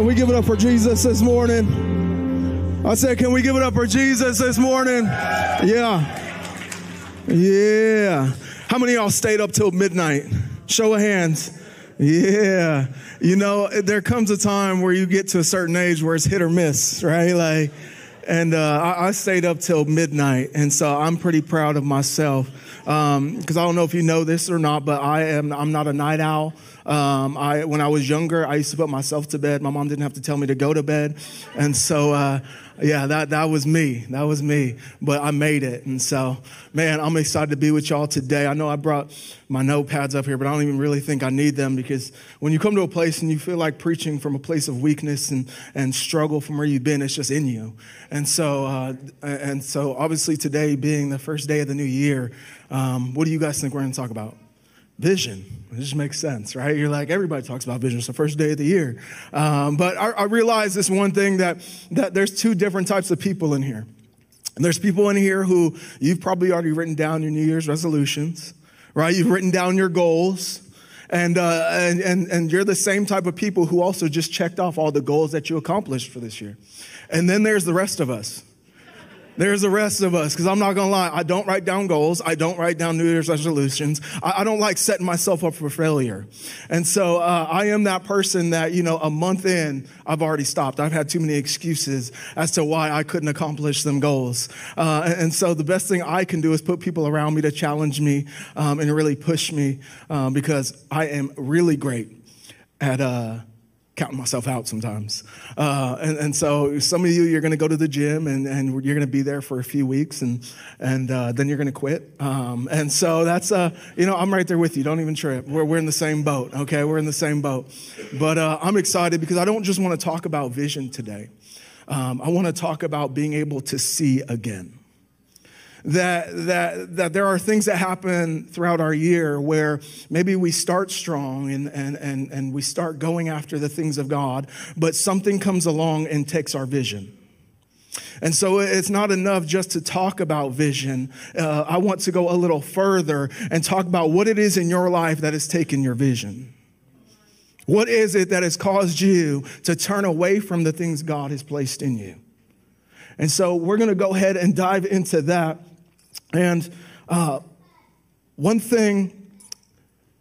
Can we give it up for Jesus this morning? I said, can we give it up for Jesus this morning? Yeah. Yeah. How many y'all stayed up till midnight? Show of hands. Yeah. You know, there comes a time where you get to a certain age where it's hit or miss, right? Like, and uh, I, I, stayed up till midnight, and so I'm pretty proud of myself. Because um, I don't know if you know this or not, but I am I'm not a night owl. Um, I, when I was younger, I used to put myself to bed. My mom didn't have to tell me to go to bed. And so, uh, yeah, that, that was me. That was me. But I made it. And so, man, I'm excited to be with y'all today. I know I brought my notepads up here, but I don't even really think I need them because when you come to a place and you feel like preaching from a place of weakness and, and struggle from where you've been, it's just in you. And so, uh, and so obviously today being the first day of the new year, um, what do you guys think we're going to talk about? vision. It just makes sense, right? You're like, everybody talks about vision. It's the first day of the year. Um, but I, I realize this one thing that, that there's two different types of people in here. And there's people in here who you've probably already written down your New Year's resolutions, right? You've written down your goals. And, uh, and, and, and you're the same type of people who also just checked off all the goals that you accomplished for this year. And then there's the rest of us there's the rest of us, because I'm not gonna lie, I don't write down goals. I don't write down New Year's resolutions. I, I don't like setting myself up for failure. And so uh, I am that person that, you know, a month in, I've already stopped. I've had too many excuses as to why I couldn't accomplish some goals. Uh, and, and, so the best thing I can do is put people around me to challenge me um, and really push me um, because I am really great at, uh, counting myself out sometimes. Uh, and, and so some of you, you're going to go to the gym and, and you're going to be there for a few weeks and, and uh, then you're going to quit. Um, and so that's, uh, you know, I'm right there with you. Don't even trip. We're, we're in the same boat, okay? We're in the same boat. But uh, I'm excited because I don't just want to talk about vision today. Um, I want to talk about being able to see again that, that, that there are things that happen throughout our year where maybe we start strong and, and, and, and we start going after the things of God, but something comes along and takes our vision. And so it's not enough just to talk about vision. Uh, I want to go a little further and talk about what it is in your life that has taken your vision. What is it that has caused you to turn away from the things God has placed in you? And so we're going to go ahead and dive into that. And uh, one thing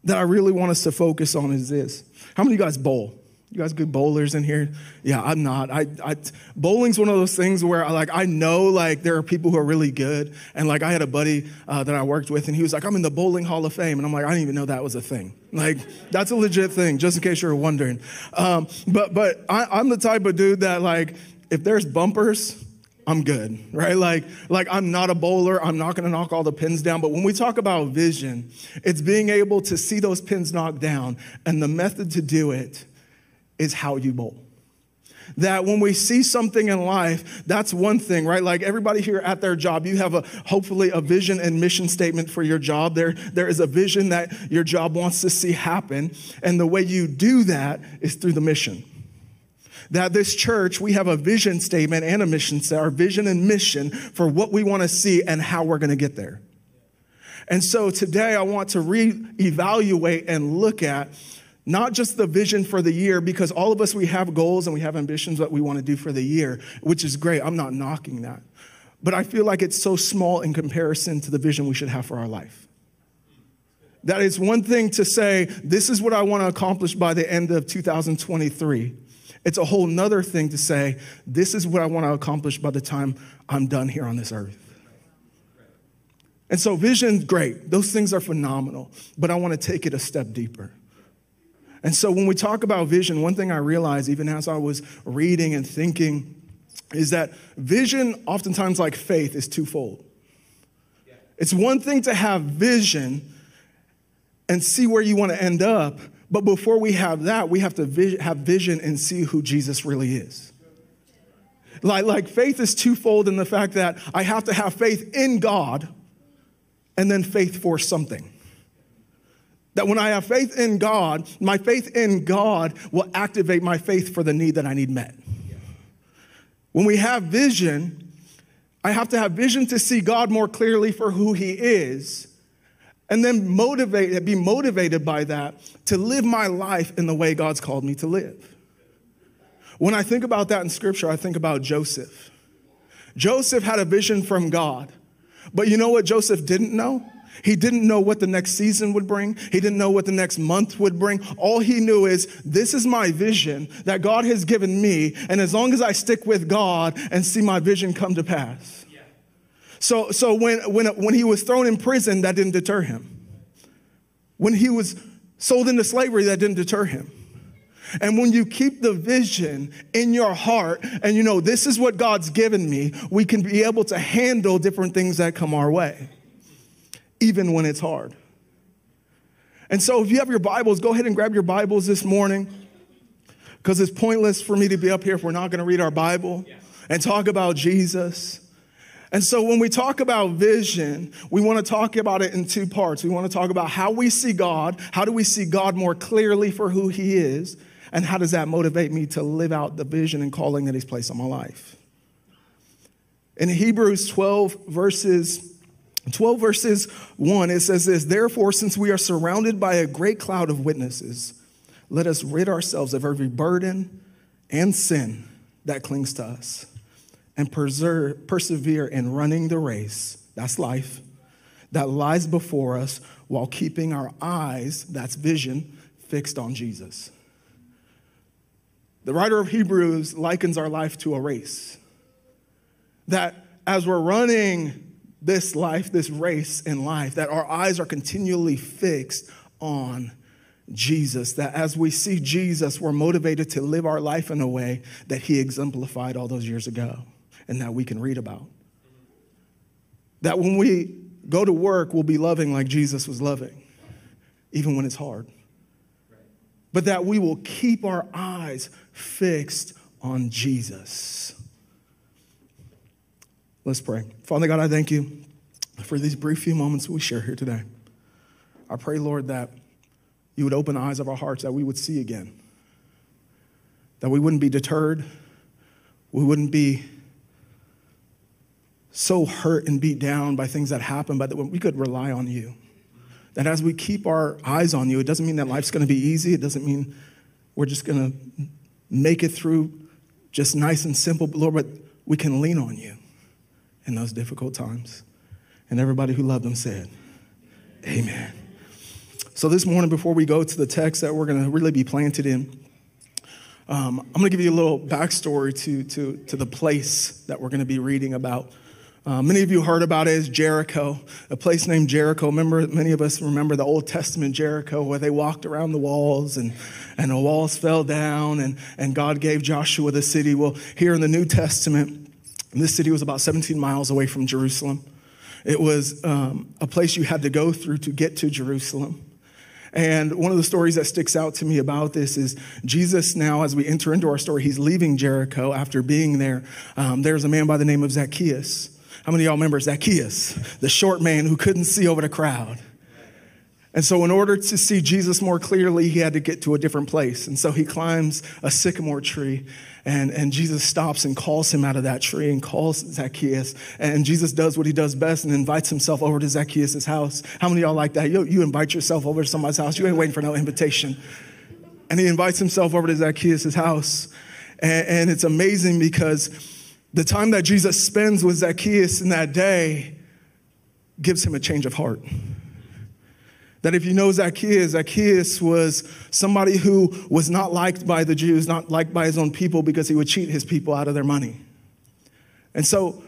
that I really want us to focus on is this. How many of you guys bowl? You guys good bowlers in here? Yeah, I'm not. I, I bowling's one of those things where I like I know like there are people who are really good, and like I had a buddy uh, that I worked with, and he was like, "I'm in the bowling Hall of Fame," and I'm like, I didn't even know that was a thing. Like that's a legit thing, just in case you're wondering. Um, but but I, I'm the type of dude that like if there's bumpers, I'm good, right? Like, like I'm not a bowler. I'm not going to knock all the pins down. But when we talk about vision, it's being able to see those pins knocked down. And the method to do it is how you bowl. That when we see something in life, that's one thing, right? Like everybody here at their job, you have a hopefully a vision and mission statement for your job. There, there is a vision that your job wants to see happen. And the way you do that is through the mission that this church, we have a vision statement and a mission, our vision and mission for what we want to see and how we're going to get there. And so today I want to reevaluate and look at not just the vision for the year, because all of us, we have goals and we have ambitions that we want to do for the year, which is great. I'm not knocking that. But I feel like it's so small in comparison to the vision we should have for our life. That is one thing to say, this is what I want to accomplish by the end of 2023. It's a whole nother thing to say, this is what I want to accomplish by the time I'm done here on this earth. And so, vision, great. Those things are phenomenal. But I want to take it a step deeper. And so, when we talk about vision, one thing I realized, even as I was reading and thinking, is that vision, oftentimes like faith, is twofold. It's one thing to have vision and see where you want to end up, but before we have that, we have to have vision and see who Jesus really is. Like, like faith is twofold in the fact that I have to have faith in God and then faith for something. That when I have faith in God, my faith in God will activate my faith for the need that I need met. When we have vision, I have to have vision to see God more clearly for who He is and then motivate, be motivated by that to live my life in the way God's called me to live. When I think about that in scripture, I think about Joseph. Joseph had a vision from God. But you know what Joseph didn't know? He didn't know what the next season would bring. He didn't know what the next month would bring. All he knew is this is my vision that God has given me. And as long as I stick with God and see my vision come to pass. So, so when, when, when he was thrown in prison, that didn't deter him. When he was sold into slavery, that didn't deter him. And when you keep the vision in your heart and you know, this is what God's given me, we can be able to handle different things that come our way, even when it's hard. And so, if you have your Bibles, go ahead and grab your Bibles this morning because it's pointless for me to be up here if we're not going to read our Bible and talk about Jesus. And so when we talk about vision, we want to talk about it in two parts. We want to talk about how we see God, how do we see God more clearly for who he is, and how does that motivate me to live out the vision and calling that He's placed on my life? In Hebrews 12, verses 12 verses 1, it says this Therefore, since we are surrounded by a great cloud of witnesses, let us rid ourselves of every burden and sin that clings to us and preserve, persevere in running the race that's life that lies before us while keeping our eyes, that's vision, fixed on Jesus. The writer of Hebrews likens our life to a race. That as we're running this life, this race in life, that our eyes are continually fixed on Jesus. That as we see Jesus, we're motivated to live our life in a way that he exemplified all those years ago and that we can read about. That when we go to work, we'll be loving like Jesus was loving, even when it's hard but that we will keep our eyes fixed on Jesus. Let's pray. Father God, I thank you for these brief few moments we share here today. I pray, Lord, that you would open the eyes of our hearts, that we would see again, that we wouldn't be deterred, we wouldn't be so hurt and beat down by things that happen, but that we could rely on you that as we keep our eyes on you, it doesn't mean that life's going to be easy. It doesn't mean we're just going to make it through just nice and simple, Lord, but we can lean on you in those difficult times. And everybody who loved them said, Amen. So this morning, before we go to the text that we're going to really be planted in, um, I'm going to give you a little backstory to, to, to the place that we're going to be reading about. Uh, many of you heard about it as Jericho, a place named Jericho. Remember, many of us remember the Old Testament Jericho where they walked around the walls and, and the walls fell down and, and God gave Joshua the city. Well, here in the New Testament, this city was about 17 miles away from Jerusalem. It was um, a place you had to go through to get to Jerusalem. And one of the stories that sticks out to me about this is Jesus now, as we enter into our story, he's leaving Jericho after being there. Um, there's a man by the name of Zacchaeus. How many of y'all remember Zacchaeus, the short man who couldn't see over the crowd? And so, in order to see Jesus more clearly, he had to get to a different place. And so, he climbs a sycamore tree, and, and Jesus stops and calls him out of that tree and calls Zacchaeus. And Jesus does what he does best and invites himself over to Zacchaeus' house. How many of y'all like that? You, you invite yourself over to somebody's house, you ain't waiting for no invitation. And he invites himself over to Zacchaeus' house. And, and it's amazing because the time that Jesus spends with Zacchaeus in that day gives him a change of heart. That if you know Zacchaeus, Zacchaeus was somebody who was not liked by the Jews, not liked by his own people because he would cheat his people out of their money. And so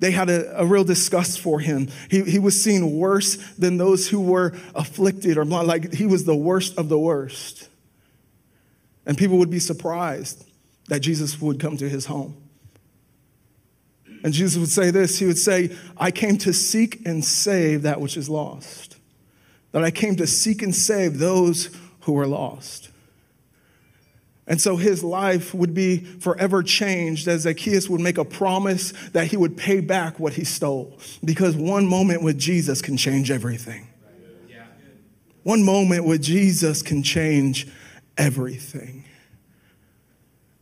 they had a, a real disgust for him. He, he was seen worse than those who were afflicted or like he was the worst of the worst. And people would be surprised that Jesus would come to his home. And Jesus would say this He would say, I came to seek and save that which is lost. That I came to seek and save those who are lost. And so his life would be forever changed as Zacchaeus would make a promise that he would pay back what he stole. Because one moment with Jesus can change everything. One moment with Jesus can change everything.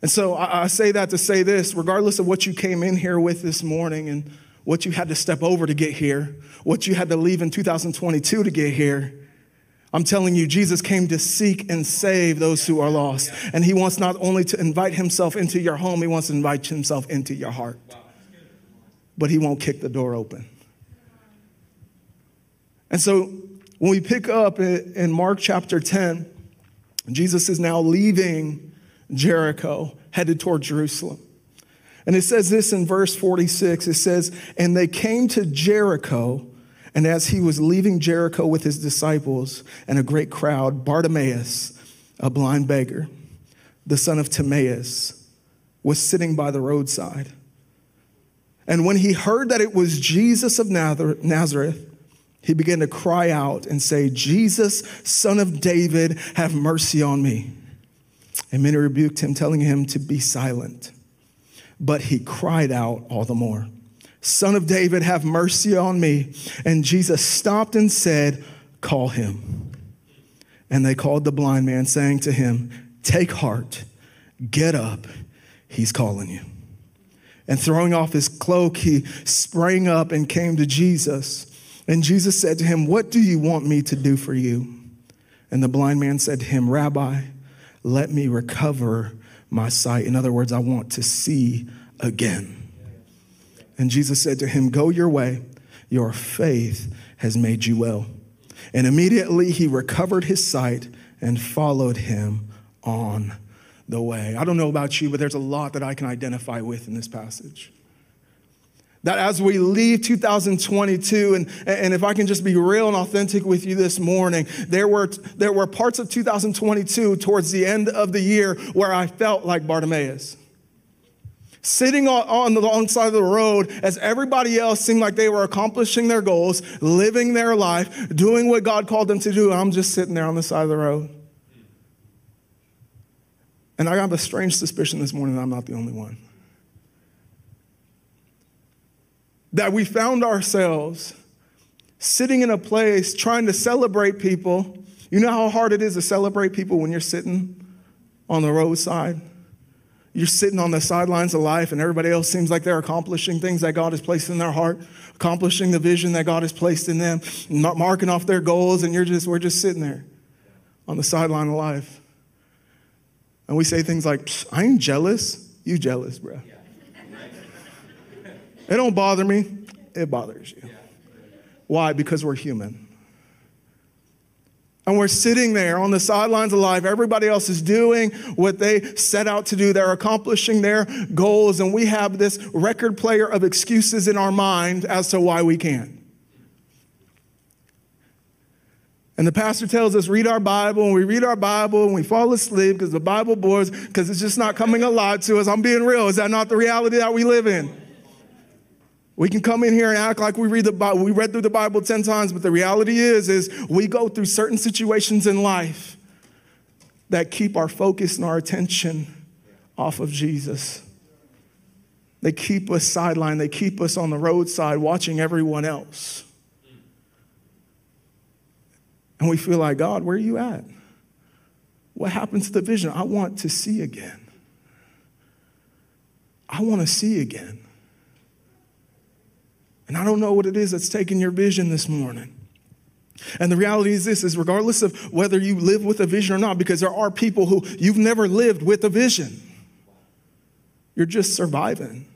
And so I, I say that to say this regardless of what you came in here with this morning and what you had to step over to get here, what you had to leave in 2022 to get here, I'm telling you, Jesus came to seek and save those who are lost. And he wants not only to invite himself into your home, he wants to invite himself into your heart. But he won't kick the door open. And so when we pick up in Mark chapter 10, Jesus is now leaving Jericho, headed toward Jerusalem. And it says this in verse 46 it says, And they came to Jericho. And as he was leaving Jericho with his disciples and a great crowd, Bartimaeus, a blind beggar, the son of Timaeus, was sitting by the roadside. And when he heard that it was Jesus of Nazareth, he began to cry out and say, Jesus, son of David, have mercy on me. And many rebuked him, telling him to be silent. But he cried out all the more. Son of David, have mercy on me. And Jesus stopped and said, Call him. And they called the blind man, saying to him, Take heart, get up, he's calling you. And throwing off his cloak, he sprang up and came to Jesus. And Jesus said to him, What do you want me to do for you? And the blind man said to him, Rabbi, let me recover my sight. In other words, I want to see again. And Jesus said to him, Go your way, your faith has made you well. And immediately he recovered his sight and followed him on the way. I don't know about you, but there's a lot that I can identify with in this passage. That as we leave 2022, and, and if I can just be real and authentic with you this morning, there were, there were parts of 2022 towards the end of the year where I felt like Bartimaeus sitting on the long side of the road as everybody else seemed like they were accomplishing their goals, living their life, doing what God called them to do. I'm just sitting there on the side of the road. And I have a strange suspicion this morning that I'm not the only one. That we found ourselves sitting in a place trying to celebrate people. You know how hard it is to celebrate people when you're sitting on the roadside? You're sitting on the sidelines of life, and everybody else seems like they're accomplishing things that God has placed in their heart, accomplishing the vision that God has placed in them, marking off their goals, and you're just, we're just sitting there on the sideline of life. And we say things like, I ain't jealous. You jealous, bro. It don't bother me. It bothers you. Why? Because we're human. And we're sitting there on the sidelines of life. Everybody else is doing what they set out to do. They're accomplishing their goals. And we have this record player of excuses in our mind as to why we can't. And the pastor tells us, read our Bible, and we read our Bible and we fall asleep because the Bible bores, because it's just not coming alive to us. I'm being real. Is that not the reality that we live in? We can come in here and act like we read the Bible, we read through the Bible 10 times, but the reality is, is we go through certain situations in life that keep our focus and our attention off of Jesus. They keep us sidelined, they keep us on the roadside watching everyone else. And we feel like, God, where are you at? What happened to the vision? I want to see again. I want to see again. And I don't know what it is that's taking your vision this morning. And the reality is this is regardless of whether you live with a vision or not, because there are people who you've never lived with a vision. You're just surviving.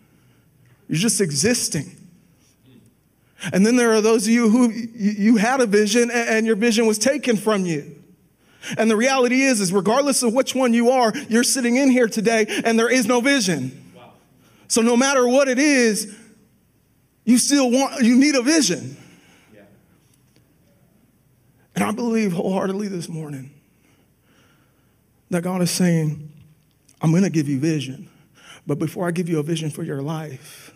You're just existing. And then there are those of you who you had a vision and your vision was taken from you. And the reality is, is regardless of which one you are, you're sitting in here today and there is no vision. So no matter what it is, you still want, you need a vision. And I believe wholeheartedly this morning that God is saying, I'm going to give you vision. But before I give you a vision for your life,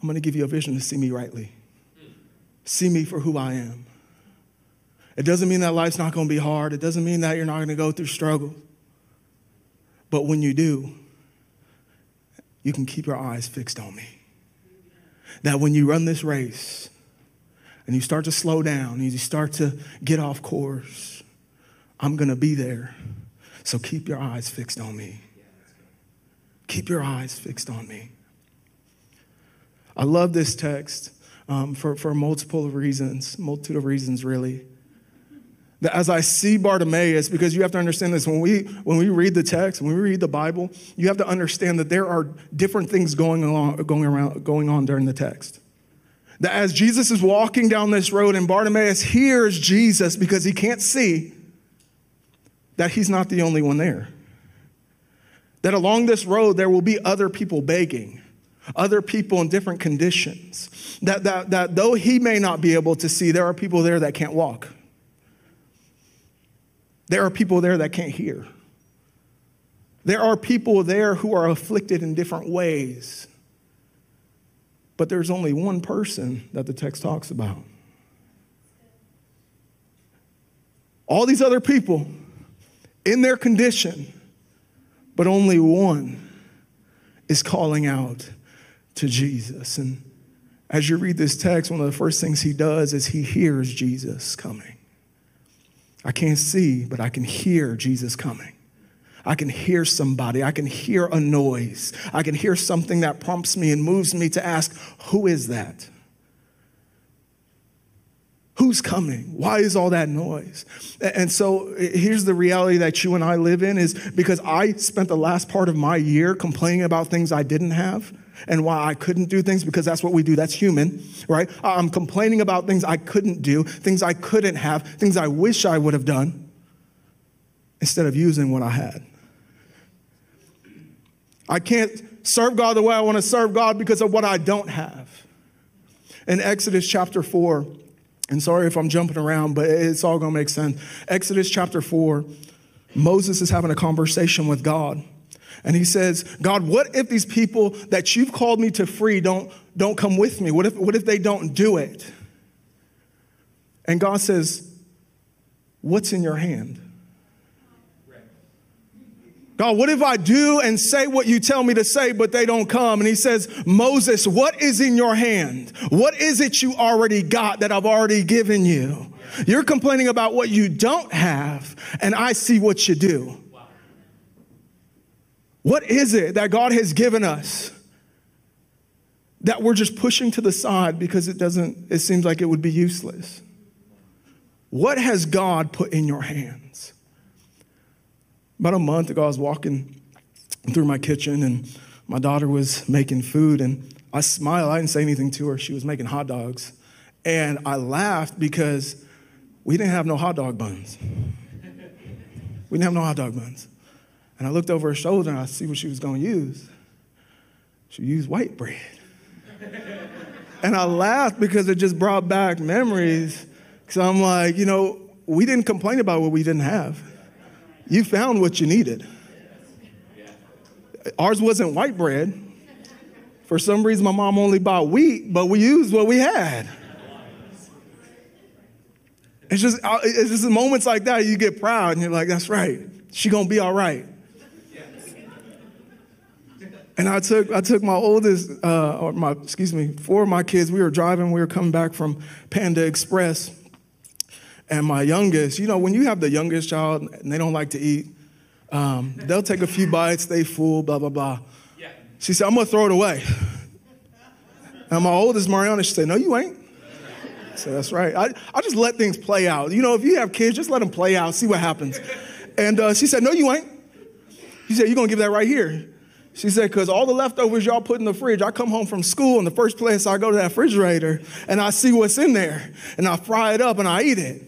I'm going to give you a vision to see me rightly. See me for who I am. It doesn't mean that life's not going to be hard. It doesn't mean that you're not going to go through struggle. But when you do, you can keep your eyes fixed on me that when you run this race and you start to slow down and you start to get off course, I'm going to be there. So keep your eyes fixed on me. Keep your eyes fixed on me. I love this text um, for, for multiple reasons, multitude of reasons, really. That as I see Bartimaeus, because you have to understand this, when we, when we read the text, when we read the Bible, you have to understand that there are different things going, along, going, around, going on during the text. That as Jesus is walking down this road and Bartimaeus hears Jesus because he can't see, that he's not the only one there. That along this road, there will be other people begging, other people in different conditions. That, that, that though he may not be able to see, there are people there that can't walk. There are people there that can't hear. There are people there who are afflicted in different ways. But there's only one person that the text talks about. All these other people in their condition, but only one is calling out to Jesus. And as you read this text, one of the first things he does is he hears Jesus coming. I can't see, but I can hear Jesus coming. I can hear somebody. I can hear a noise. I can hear something that prompts me and moves me to ask, Who is that? Who's coming? Why is all that noise? And so here's the reality that you and I live in is because I spent the last part of my year complaining about things I didn't have and why I couldn't do things because that's what we do. That's human, right? I'm complaining about things I couldn't do, things I couldn't have, things I wish I would have done instead of using what I had. I can't serve God the way I want to serve God because of what I don't have. In Exodus chapter 4, and sorry if I'm jumping around, but it's all going to make sense. Exodus chapter 4, Moses is having a conversation with God. And he says, God, what if these people that you've called me to free don't, don't come with me? What if, what if they don't do it? And God says, What's in your hand? God, what if I do and say what you tell me to say, but they don't come? And he says, Moses, what is in your hand? What is it you already got that I've already given you? You're complaining about what you don't have, and I see what you do. What is it that God has given us that we're just pushing to the side because it doesn't, it seems like it would be useless? What has God put in your hands? About a month ago, I was walking through my kitchen and my daughter was making food and I smiled. I didn't say anything to her. She was making hot dogs. And I laughed because we didn't have no hot dog buns. We didn't have no hot dog buns. And I looked over her shoulder and I see what she was going to use. She used white bread. and I laughed because it just brought back memories. So I'm like, you know, we didn't complain about what we didn't have. You found what you needed. Ours wasn't white bread. For some reason, my mom only bought wheat, but we used what we had. It's just, uh, it's just moments like that you get proud and you're like, that's right. She gonna be all right. And I took, I took my oldest, uh, or my, excuse me, four of my kids. We were driving, we were coming back from Panda Express. And my youngest, you know, when you have the youngest child and they don't like to eat, um, they'll take a few bites, they full, blah, blah, blah. Yeah. She said, I'm gonna throw it away. And my oldest, Mariana, she said, No, you ain't. I said, That's right. I, I just let things play out. You know, if you have kids, just let them play out, see what happens. And uh, she said, No, you ain't. She said, You're gonna give that right here. She said, because all the leftovers y'all put in the fridge, I come home from school and the first place I go to that refrigerator and I see what's in there and I fry it up and I eat it.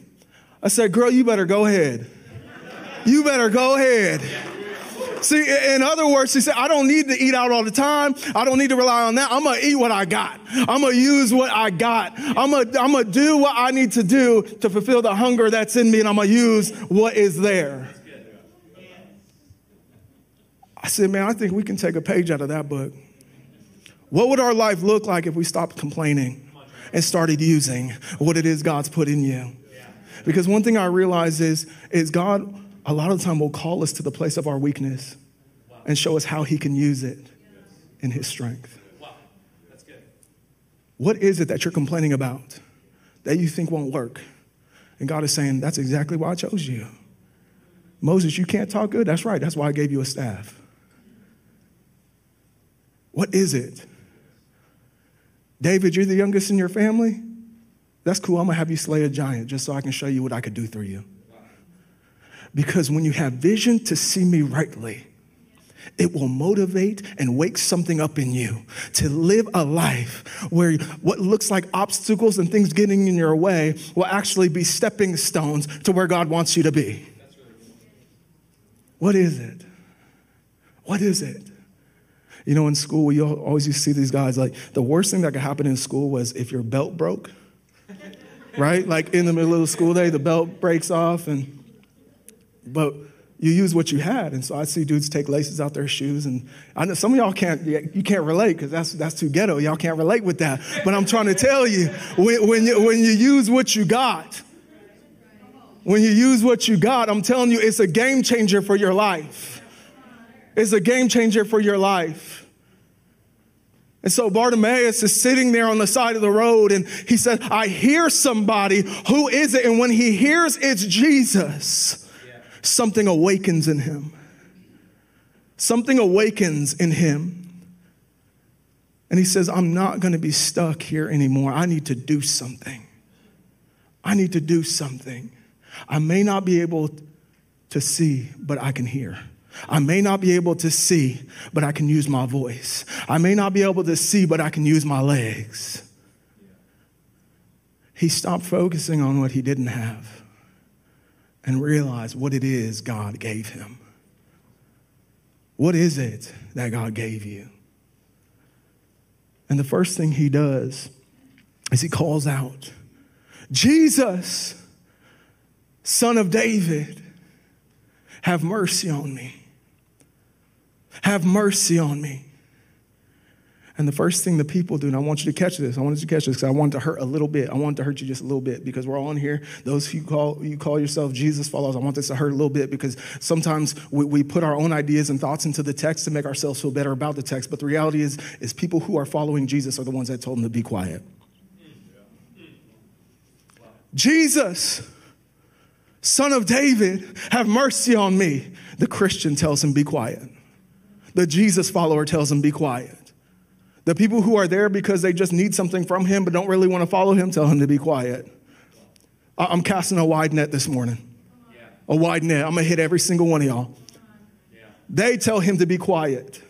I said, girl, you better go ahead. You better go ahead. See, in other words, she said, I don't need to eat out all the time. I don't need to rely on that. I'm going to eat what I got. I'm going to use what I got. I'm going I'm to do what I need to do to fulfill the hunger that's in me, and I'm going to use what is there. I said, man, I think we can take a page out of that book. What would our life look like if we stopped complaining and started using what it is God's put in you? Because one thing I realize is, is God, a lot of the time, will call us to the place of our weakness and show us how He can use it in His strength. What is it that you're complaining about that you think won't work? And God is saying, That's exactly why I chose you. Moses, you can't talk good? That's right. That's why I gave you a staff. What is it? David, you're the youngest in your family? That's cool. I'm going to have you slay a giant just so I can show you what I could do through you. Because when you have vision to see me rightly, it will motivate and wake something up in you to live a life where what looks like obstacles and things getting in your way will actually be stepping stones to where God wants you to be. What is it? What is it? You know, in school, we always used to see these guys like the worst thing that could happen in school was if your belt broke, right? Like in the middle of the school day, the belt breaks off, and but you use what you had. And so I see dudes take laces out their shoes, and I know some of y'all can't you can't relate because that's that's too ghetto. Y'all can't relate with that. But I'm trying to tell you, when, when you when you use what you got, when you use what you got, I'm telling you, it's a game changer for your life. It's a game changer for your life. And so Bartimaeus is sitting there on the side of the road and he said, I hear somebody. Who is it? And when he hears it's Jesus, something awakens in him. Something awakens in him. And he says, I'm not going to be stuck here anymore. I need to do something. I need to do something. I may not be able to see, but I can hear. I may not be able to see, but I can use my voice. I may not be able to see, but I can use my legs. He stopped focusing on what he didn't have and realized what it is God gave him. What is it that God gave you? And the first thing he does is he calls out, Jesus, son of David, have mercy on me. Have mercy on me. And the first thing the people do, and I want you to catch this, I want you to catch this because I want to hurt a little bit. I want to hurt you just a little bit because we're all in here. Those who call you call yourself Jesus followers, I want this to hurt a little bit because sometimes we, we put our own ideas and thoughts into the text to make ourselves feel better about the text. But the reality is, is people who are following Jesus are the ones that told him to be quiet. Jesus, son of David, have mercy on me. The Christian tells him, be quiet. The Jesus follower tells him, be quiet. The people who are there because they just need something from him but don't really want to follow him tell him to be quiet. I'm casting a wide net this morning. A wide net. I'm going to hit every single one of y'all. They tell him to be quiet.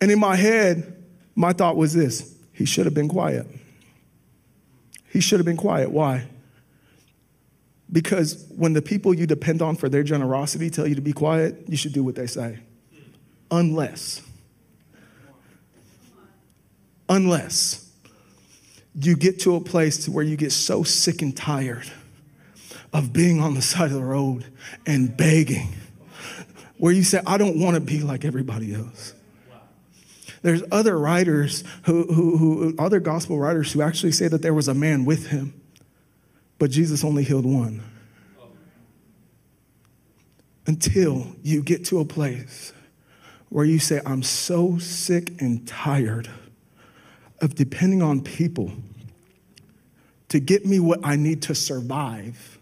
And in my head, my thought was this he should have been quiet. He should have been quiet. Why? Because when the people you depend on for their generosity tell you to be quiet, you should do what they say. Unless unless you get to a place to where you get so sick and tired of being on the side of the road and begging, where you say, I don't want to be like everybody else. There's other writers who, who, who, other gospel writers who actually say that there was a man with him, but Jesus only healed one. Until you get to a place where you say, I'm so sick and tired of depending on people to get me what I need to survive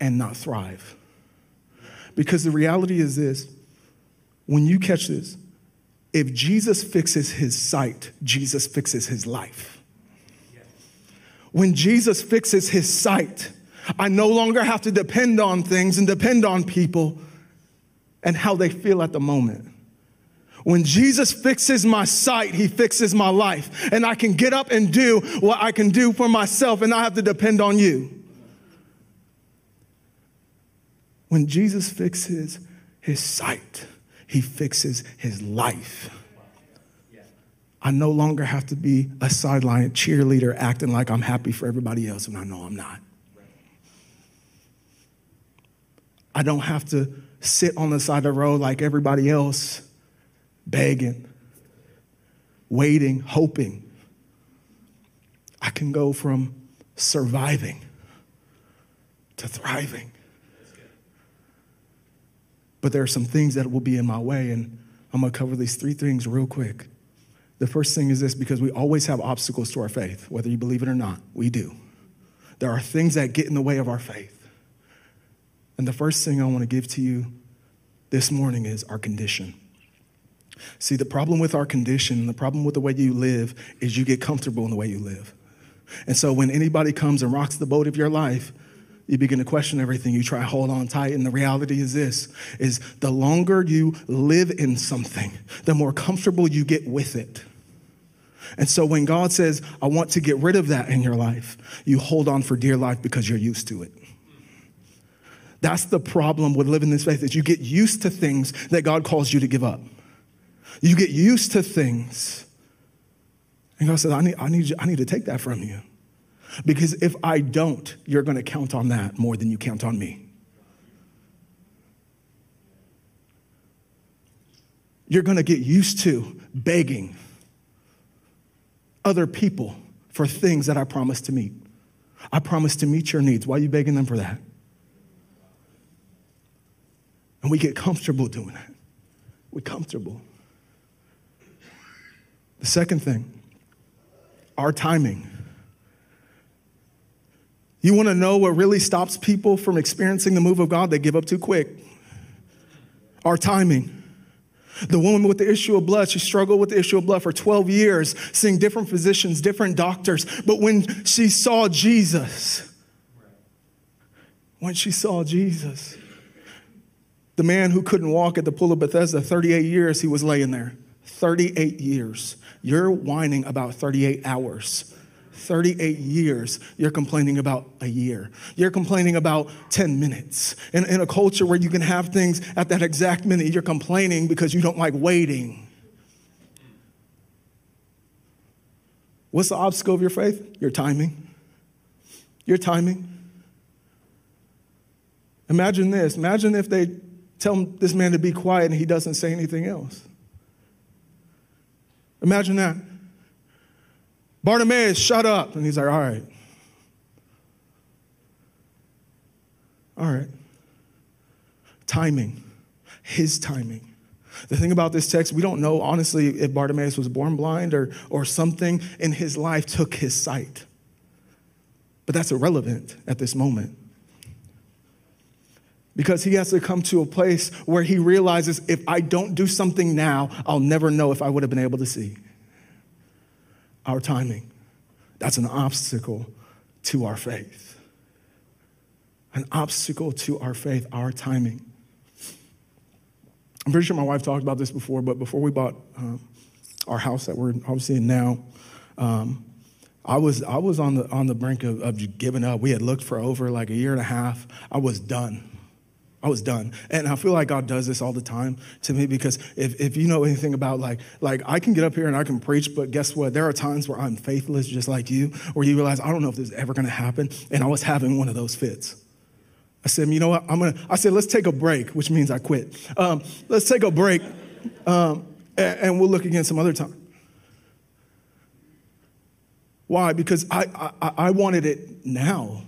and not thrive. Because the reality is this when you catch this, if Jesus fixes his sight, Jesus fixes his life. When Jesus fixes his sight, I no longer have to depend on things and depend on people and how they feel at the moment. When Jesus fixes my sight, he fixes my life. And I can get up and do what I can do for myself and I have to depend on you. When Jesus fixes his sight, he fixes his life. I no longer have to be a sideline cheerleader acting like I'm happy for everybody else when I know I'm not. I don't have to sit on the side of the road like everybody else begging, waiting, hoping. I can go from surviving to thriving. But there are some things that will be in my way, and I'm gonna cover these three things real quick. The first thing is this because we always have obstacles to our faith, whether you believe it or not, we do. There are things that get in the way of our faith. And the first thing I wanna give to you this morning is our condition. See, the problem with our condition, the problem with the way you live, is you get comfortable in the way you live. And so when anybody comes and rocks the boat of your life, you begin to question everything you try to hold on tight and the reality is this is the longer you live in something the more comfortable you get with it and so when god says i want to get rid of that in your life you hold on for dear life because you're used to it. That's the problem with living this faith is you get used to things that god calls you to give up. You get used to things. And god says i need, I need, you, I need to take that from you. Because if I don't, you're going to count on that more than you count on me. You're going to get used to begging other people for things that I promised to meet. I promised to meet your needs. Why are you begging them for that? And we get comfortable doing that. We're comfortable. The second thing, our timing. You want to know what really stops people from experiencing the move of God? They give up too quick. Our timing. The woman with the issue of blood, she struggled with the issue of blood for 12 years, seeing different physicians, different doctors. But when she saw Jesus, when she saw Jesus, the man who couldn't walk at the pool of Bethesda, 38 years he was laying there. 38 years. You're whining about 38 hours. 38 years, you're complaining about a year. You're complaining about 10 minutes. In, in a culture where you can have things at that exact minute, you're complaining because you don't like waiting. What's the obstacle of your faith? Your timing. Your timing. Imagine this. Imagine if they tell this man to be quiet and he doesn't say anything else. Imagine that. Bartimaeus, shut up. And he's like, all right. All right. Timing, his timing. The thing about this text, we don't know honestly if Bartimaeus was born blind or, or something in his life took his sight. But that's irrelevant at this moment. Because he has to come to a place where he realizes if I don't do something now, I'll never know if I would have been able to see our timing. That's an obstacle to our faith. An obstacle to our faith, our timing. I'm pretty sure my wife talked about this before, but before we bought um, our house that we're obviously in now, um, I was I was on the on the brink of, of giving up. We had looked for over like a year and a half. I was done. I was done. And I feel like God does this all the time to me because if, if you know anything about like, like I can get up here and I can preach, but guess what? There are times where I'm faithless just like you, where you realize, I don't know if this is ever going to happen. And I was having one of those fits. I said, you know what? I'm going to, I said, let's take a break, which means I quit. Um, let's take a break um, and, and, we'll look again some other time. Why? Because I, I, I wanted it now.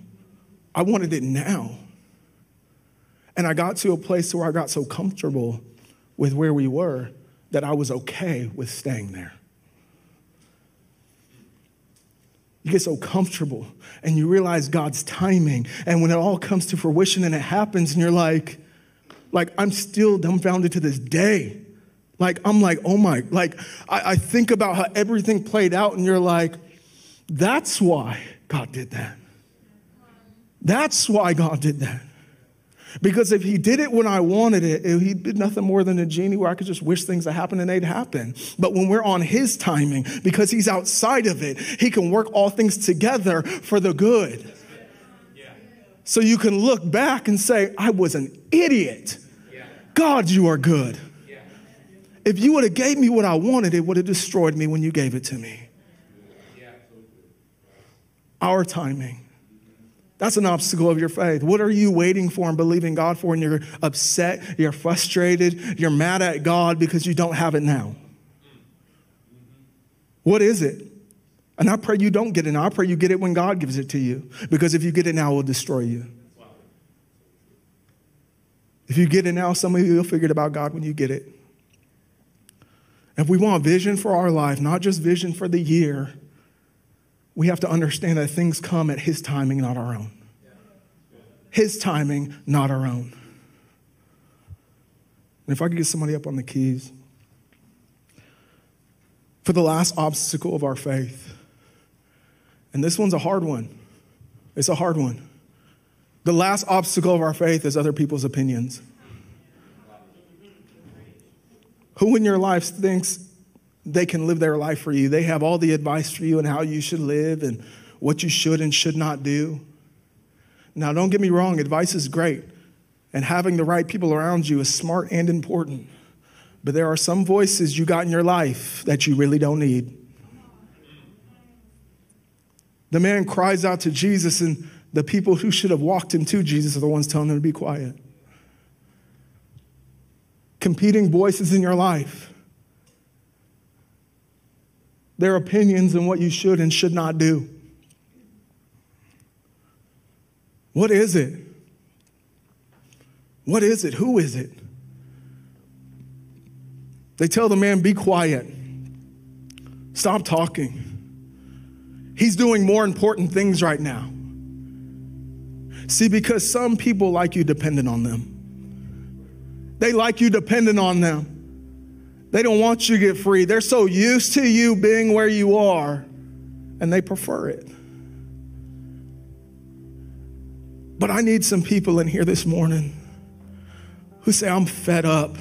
I wanted it now. And I got to a place where I got so comfortable with where we were that I was okay with staying there. You get so comfortable and you realize God's timing. And when it all comes to fruition and it happens, and you're like, like, I'm still dumbfounded to this day. Like, I'm like, oh my, like, I, I think about how everything played out, and you're like, that's why God did that. That's why God did that. Because if he did it when I wanted it, he did nothing more than a genie where I could just wish things to happen and they'd happen. But when we're on his timing, because he's outside of it, he can work all things together for the good. So you can look back and say, I was an idiot. God, you are good. If you would have gave me what I wanted, it would have destroyed me when you gave it to me. Our timing. That's an obstacle of your faith. What are you waiting for and believing God for? And you're upset, you're frustrated, you're mad at God because you don't have it now. What is it? And I pray you don't get it now. I pray you get it when God gives it to you. Because if you get it now, it will destroy you. If you get it now, some of you will figure it about God when you get it. If we want vision for our life, not just vision for the year, we have to understand that things come at His timing, not our own. His timing, not our own. And if I could get somebody up on the keys. For the last obstacle of our faith, and this one's a hard one. It's a hard one. The last obstacle of our faith is other people's opinions. Who in your life thinks they can live their life for you? They have all the advice for you and how you should live and what you should and should not do. Now, don't get me wrong, advice is great, and having the right people around you is smart and important. But there are some voices you got in your life that you really don't need. The man cries out to Jesus, and the people who should have walked him to Jesus are the ones telling him to be quiet. Competing voices in your life, their opinions and what you should and should not do. What is it? What is it? Who is it? They tell the man, Be quiet. Stop talking. He's doing more important things right now. See, because some people like you dependent on them. They like you dependent on them. They don't want you to get free. They're so used to you being where you are, and they prefer it. But I need some people in here this morning who say, I'm fed up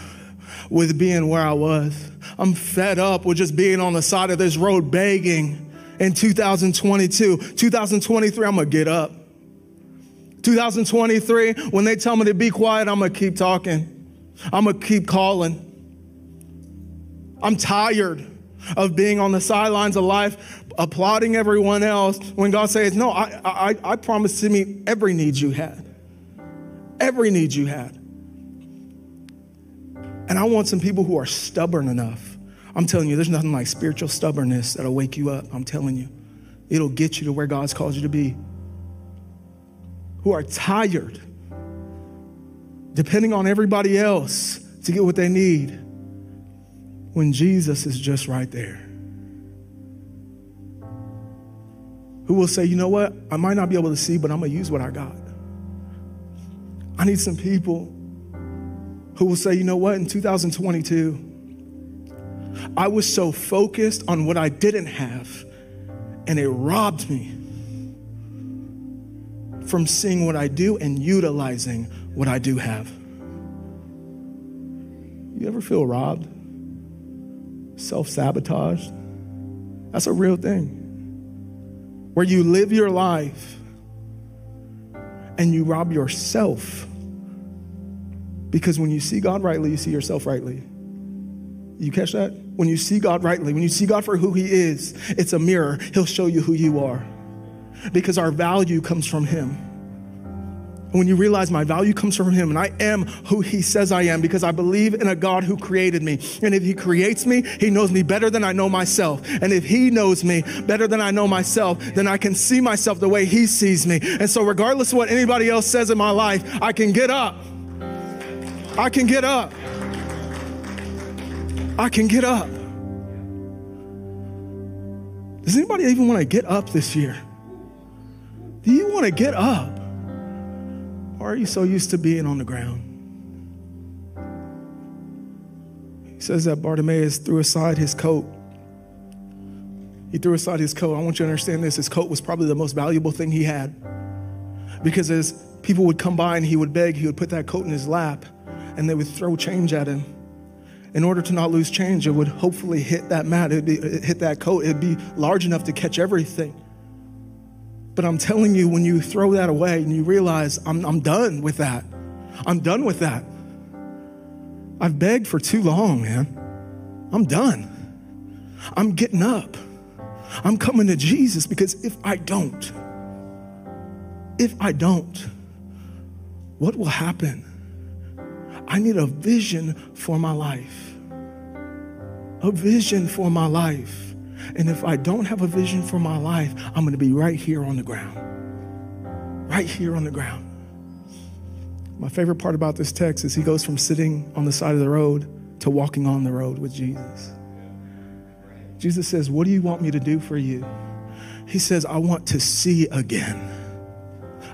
with being where I was. I'm fed up with just being on the side of this road begging in 2022. 2023, I'm gonna get up. 2023, when they tell me to be quiet, I'm gonna keep talking. I'm gonna keep calling. I'm tired of being on the sidelines of life, applauding everyone else when God says, No, I, I, I promise to meet every need you had. Every need you had. And I want some people who are stubborn enough. I'm telling you, there's nothing like spiritual stubbornness that'll wake you up. I'm telling you, it'll get you to where God's called you to be. Who are tired, depending on everybody else to get what they need, when Jesus is just right there. Who will say, you know what? I might not be able to see, but I'm going to use what I got. I need some people who will say, you know what, in 2022, I was so focused on what I didn't have, and it robbed me from seeing what I do and utilizing what I do have. You ever feel robbed? Self sabotaged? That's a real thing. Where you live your life and you rob yourself because when you see God rightly, you see yourself rightly. You catch that? When you see God rightly, when you see God for who He is, it's a mirror. He'll show you who you are. Because our value comes from Him. And when you realize my value comes from Him and I am who He says I am because I believe in a God who created me. And if He creates me, He knows me better than I know myself. And if He knows me better than I know myself, then I can see myself the way He sees me. And so, regardless of what anybody else says in my life, I can get up I can get up. I can get up. Does anybody even want to get up this year? Do you want to get up? Or are you so used to being on the ground? He says that Bartimaeus threw aside his coat. He threw aside his coat. I want you to understand this his coat was probably the most valuable thing he had. Because as people would come by and he would beg, he would put that coat in his lap and they would throw change at him. In order to not lose change, it would hopefully hit that mat, it'd be, hit that coat, it'd be large enough to catch everything. But I'm telling you, when you throw that away and you realize, I'm, I'm done with that, I'm done with that. I've begged for too long, man. I'm done. I'm getting up. I'm coming to Jesus because if I don't, if I don't, what will happen? I need a vision for my life. A vision for my life. And if I don't have a vision for my life, I'm going to be right here on the ground. Right here on the ground. My favorite part about this text is he goes from sitting on the side of the road to walking on the road with Jesus. Jesus says, What do you want me to do for you? He says, I want to see again.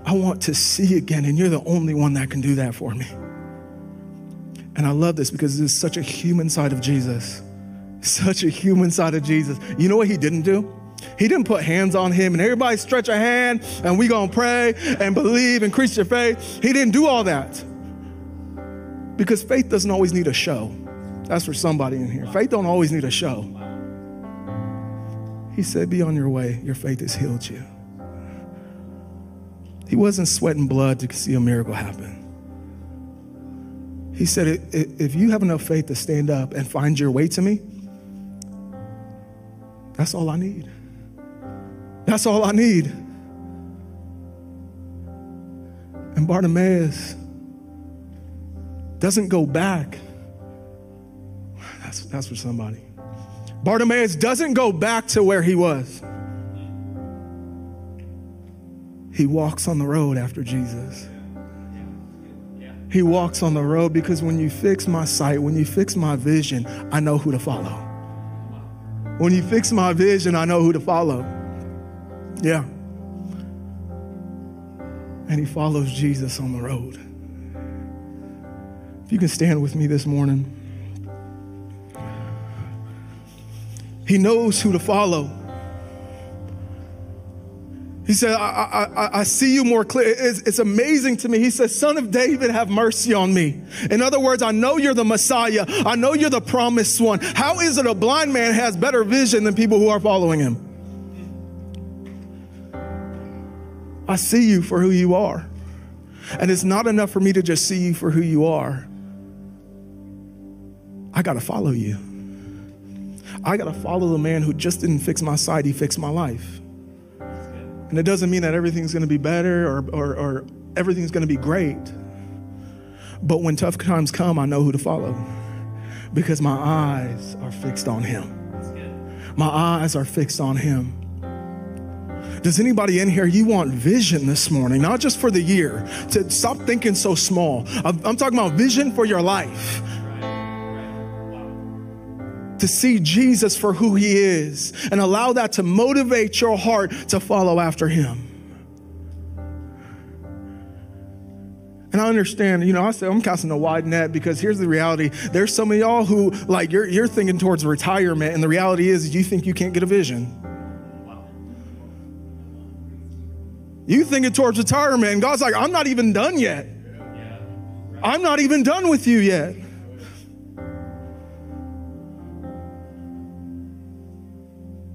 I want to see again, and you're the only one that can do that for me. And I love this because this is such a human side of Jesus. Such a human side of Jesus. You know what he didn't do? He didn't put hands on him and everybody stretch a hand and we gonna pray and believe, increase your faith. He didn't do all that. Because faith doesn't always need a show. That's for somebody in here. Faith don't always need a show. He said, Be on your way. Your faith has healed you. He wasn't sweating blood to see a miracle happen. He said, If you have enough faith to stand up and find your way to me, that's all I need. That's all I need. And Bartimaeus doesn't go back. That's, that's for somebody. Bartimaeus doesn't go back to where he was. He walks on the road after Jesus. He walks on the road because when you fix my sight, when you fix my vision, I know who to follow. When you fix my vision, I know who to follow. Yeah. And he follows Jesus on the road. If you can stand with me this morning. He knows who to follow. He said, I, I, I see you more clear. It's, it's, amazing to me. He says, Son of David, have mercy on me. In other words, I know you're the Messiah. I know you're the promised one. How is it a blind man has better vision than people who are following him? I see you for who you are. And it's not enough for me to just see you for who you are. I got to follow you. I got to follow the man who just didn't fix my sight, he fixed my life. And it doesn't mean that everything's going to be better or, or, or everything's going to be great. But when tough times come, I know who to follow because my eyes are fixed on him. My eyes are fixed on him. Does anybody in here, you want vision this morning, not just for the year, to stop thinking so small. I'm, I'm talking about vision for your life. To see Jesus for who he is and allow that to motivate your heart to follow after him. And I understand, you know, I say I'm casting a wide net because here's the reality. There's some of y'all who like you're you're thinking towards retirement, and the reality is you think you can't get a vision. You thinking towards retirement, and God's like, I'm not even done yet. I'm not even done with you yet.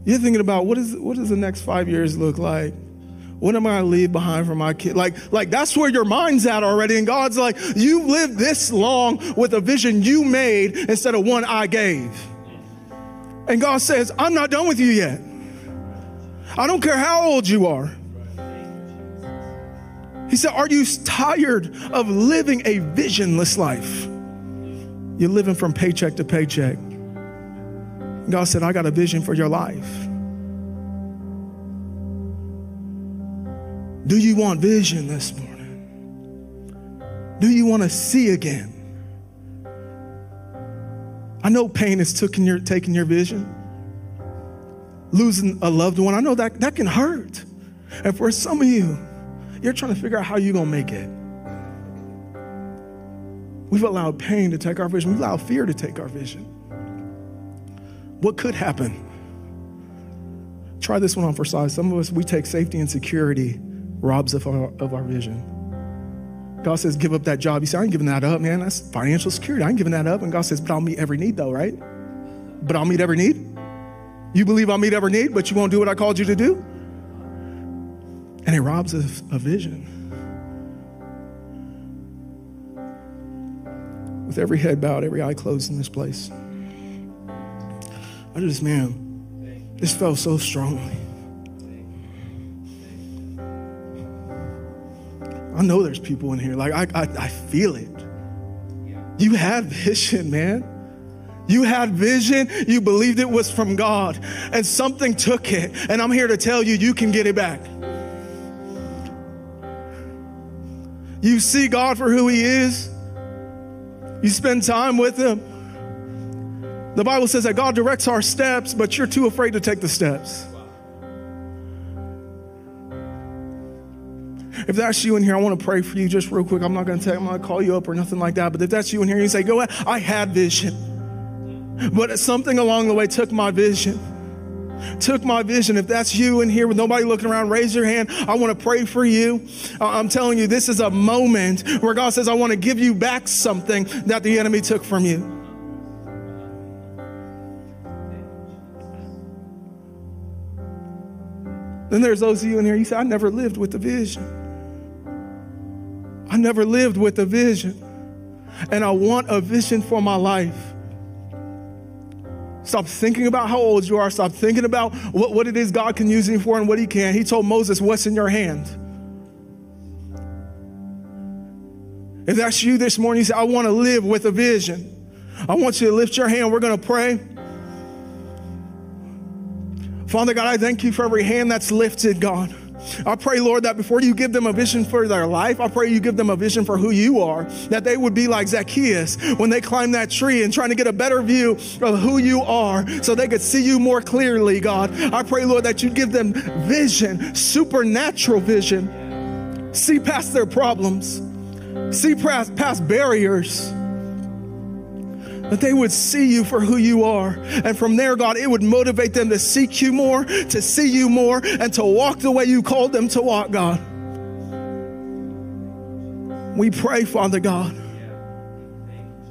You're thinking about what is what does the next five years look like? What am I gonna leave behind for my kid? Like, like that's where your mind's at already. And God's like, you lived this long with a vision you made instead of one I gave. And God says, I'm not done with you yet. I don't care how old you are. He said, Are you tired of living a visionless life? You're living from paycheck to paycheck. God said, I got a vision for your life. Do you want vision this morning? Do you want to see again? I know pain is taking your, taking your vision. Losing a loved one, I know that that can hurt. And for some of you, you're trying to figure out how you're going to make it. We've allowed pain to take our vision. We've allowed fear to take our vision. What could happen? Try this one on for size. Some of us, we take safety and security, robs of our, of our vision. God says, give up that job. You say, I ain't giving that up, man. That's financial security. I ain't giving that up. And God says, but I'll meet every need, though, right? But I'll meet every need. You believe I'll meet every need, but you won't do what I called you to do? And it robs us of vision. With every head bowed, every eye closed in this place. I just, man, this felt so strongly. I know there's people in here, like, I, I, I feel it. You had vision, man. You had vision, you believed it was from God, and something took it. And I'm here to tell you, you can get it back. You see God for who He is. You spend time with Him. The Bible says that God directs our steps, but you're too afraid to take the steps. If that's you in here, I want to pray for you just real quick. I'm not going to tell, I'm not going to call you up or nothing like that. But if that's you in here, you say, "Go ahead, I had vision, but something along the way took my vision." took my vision. If that's you in here with nobody looking around, raise your hand. I want to pray for you. I'm telling you, this is a moment where God says, I want to give you back something that the enemy took from you. Then there's those of you in here, you say, I never lived with the vision. I never lived with a vision. And I want a vision for my life. Stop thinking about how old you are. Stop thinking about what, what it is God can use you for and what He can. He told Moses, What's in your hand? If that's you this morning, you say, I want to live with a vision. I want you to lift your hand. We're going to pray. Father God, I thank you for every hand that's lifted, God. I pray, Lord, that before you give them a vision for their life, I pray you give them a vision for who you are, that they would be like Zacchaeus when they climb that tree and trying to get a better view of who you are so they could see you more clearly, God. I pray, Lord, that you give them vision, supernatural vision, see past their problems, see past, past barriers that they would see you for who you are. And from there, God, it would motivate them to seek you more, to see you more, and to walk the way you called them to walk, God. We pray, Father God,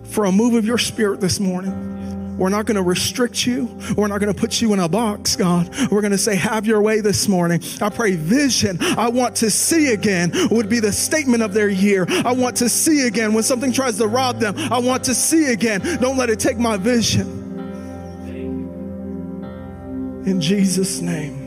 for a move of your spirit this morning. We're not going to restrict you. We're not going to put you in a box, God. We're going to say, Have your way this morning. I pray vision, I want to see again, would be the statement of their year. I want to see again. When something tries to rob them, I want to see again. Don't let it take my vision. In Jesus' name.